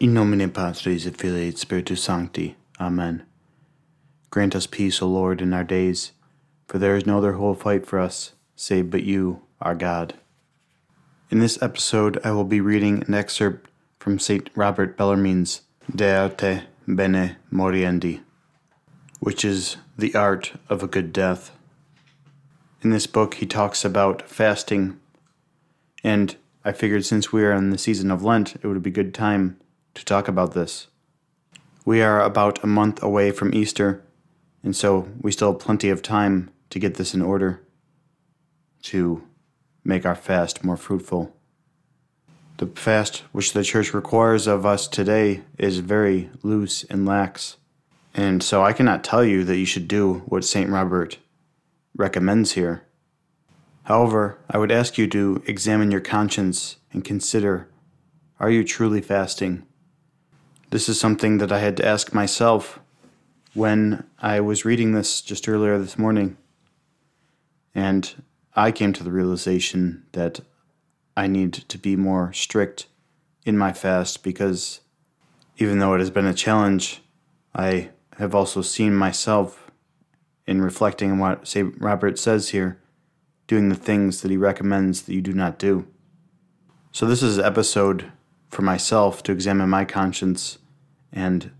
In nomine Patris et Filii et Spiritus Sancti. Amen. Grant us peace, O Lord, in our days, for there is no other who will fight for us, save but you, our God. In this episode, I will be reading an excerpt from St. Robert Bellarmine's De Arte Bene Moriendi, which is the art of a good death. In this book, he talks about fasting, and I figured since we are in the season of Lent, it would be a good time to talk about this. We are about a month away from Easter, and so we still have plenty of time to get this in order to make our fast more fruitful. The fast which the church requires of us today is very loose and lax, and so I cannot tell you that you should do what St. Robert recommends here. However, I would ask you to examine your conscience and consider are you truly fasting? This is something that I had to ask myself when I was reading this just earlier this morning. And I came to the realization that I need to be more strict in my fast because even though it has been a challenge, I have also seen myself in reflecting on what St. Robert says here, doing the things that he recommends that you do not do. So, this is episode for myself to examine my conscience and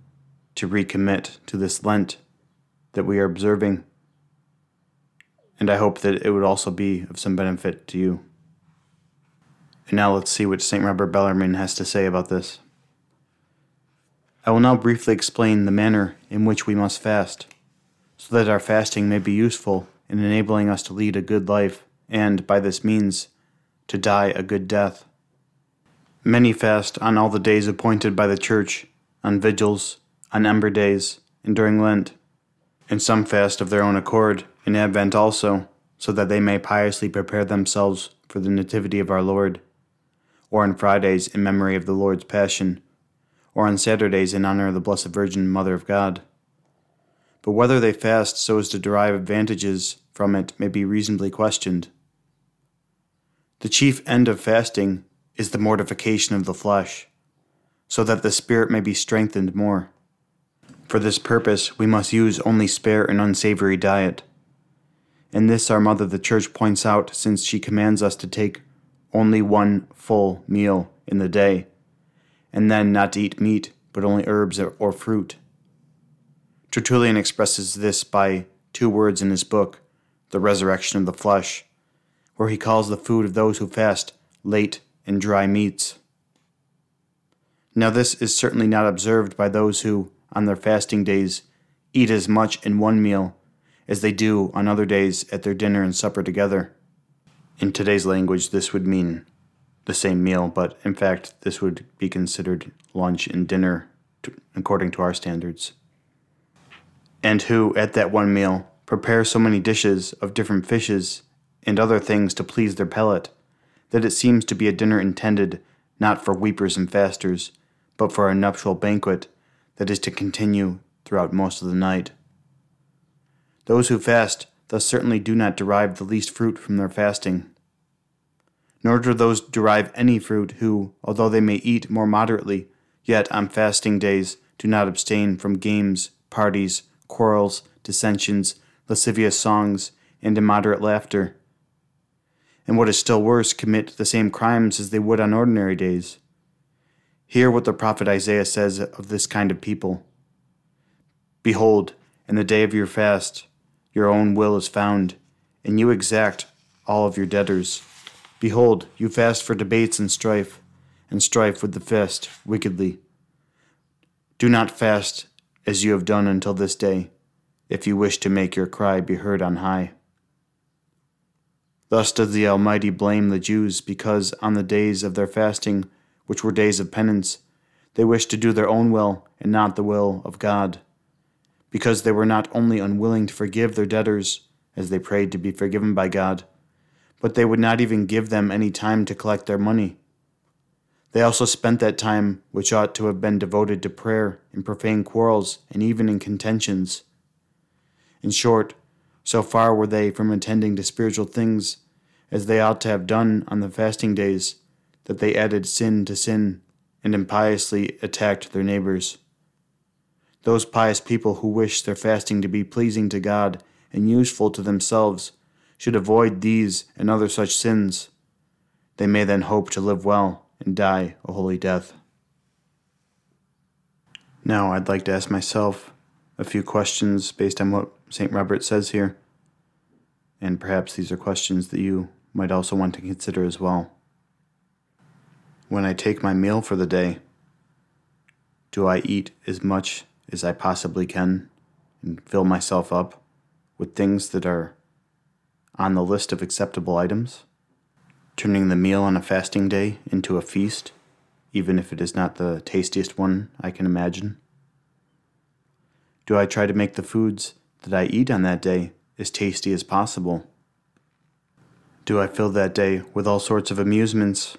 to recommit to this Lent that we are observing. And I hope that it would also be of some benefit to you. And now let's see what St. Robert Bellarmine has to say about this. I will now briefly explain the manner in which we must fast, so that our fasting may be useful in enabling us to lead a good life and, by this means, to die a good death. Many fast on all the days appointed by the Church, on vigils, on ember days, and during Lent. And some fast of their own accord, in Advent also, so that they may piously prepare themselves for the Nativity of our Lord, or on Fridays in memory of the Lord's Passion, or on Saturdays in honor of the Blessed Virgin Mother of God. But whether they fast so as to derive advantages from it may be reasonably questioned. The chief end of fasting is the mortification of the flesh, so that the spirit may be strengthened more. For this purpose, we must use only spare and unsavory diet. And this our Mother the Church points out since she commands us to take only one full meal in the day, and then not to eat meat, but only herbs or fruit. Tertullian expresses this by two words in his book, The Resurrection of the Flesh, where he calls the food of those who fast late and dry meats. Now, this is certainly not observed by those who, on their fasting days, eat as much in one meal as they do on other days at their dinner and supper together. In today's language, this would mean the same meal, but in fact, this would be considered lunch and dinner to, according to our standards. And who, at that one meal, prepare so many dishes of different fishes and other things to please their palate that it seems to be a dinner intended not for weepers and fasters, but for a nuptial banquet that is to continue throughout most of the night. Those who fast thus certainly do not derive the least fruit from their fasting. Nor do those derive any fruit who, although they may eat more moderately, yet on fasting days do not abstain from games, parties, quarrels, dissensions, lascivious songs, and immoderate laughter and what is still worse, commit the same crimes as they would on ordinary days. Hear what the prophet Isaiah says of this kind of people Behold, in the day of your fast, your own will is found, and you exact all of your debtors. Behold, you fast for debates and strife, and strife with the fast wickedly. Do not fast as you have done until this day, if you wish to make your cry be heard on high. Thus does the Almighty blame the Jews because on the days of their fasting, which were days of penance, they wished to do their own will and not the will of God, because they were not only unwilling to forgive their debtors, as they prayed to be forgiven by God, but they would not even give them any time to collect their money. They also spent that time which ought to have been devoted to prayer in profane quarrels and even in contentions. In short, so far were they from attending to spiritual things, as they ought to have done on the fasting days, that they added sin to sin, and impiously attacked their neighbors. Those pious people who wish their fasting to be pleasing to God and useful to themselves should avoid these and other such sins. They may then hope to live well and die a holy death. Now, I'd like to ask myself a few questions based on what St. Robert says here, and perhaps these are questions that you might also want to consider as well. When I take my meal for the day, do I eat as much as I possibly can and fill myself up with things that are on the list of acceptable items? Turning the meal on a fasting day into a feast, even if it is not the tastiest one I can imagine? Do I try to make the foods that I eat on that day as tasty as possible? Do I fill that day with all sorts of amusements?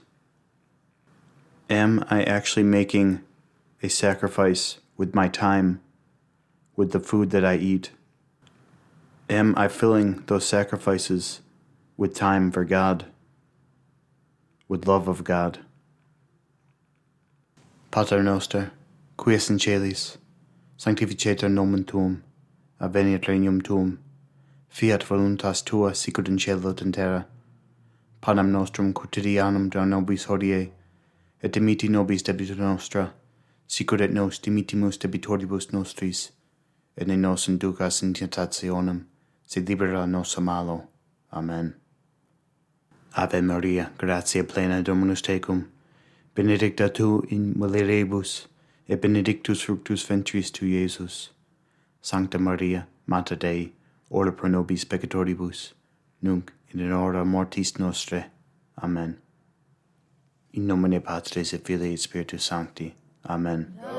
Am I actually making a sacrifice with my time, with the food that I eat? Am I filling those sacrifices with time for God, with love of God? Pater noster, qui es in celis, sanctificetur nomen tuum, aveniat regnum tuum, fiat voluntas tua sicut in cielo et in terra. Panem nostrum quotidianum da nobis hodie, et dimiti nobis debita nostra, sicut et nos dimitimus debitoribus nostris, et ne nos inducas in tentationem, sed libera nos a malo. Amen. Ave Maria, gratia plena Dominus tecum, benedicta tu in mulieribus, et benedictus fructus ventris tu, Iesus. Sancta Maria, Mater Dei, ora pro nobis peccatoribus, nunc in hora mortis nostre. Amen. In nomine Patris et Filii et Spiritus Sancti. Amen. Amen.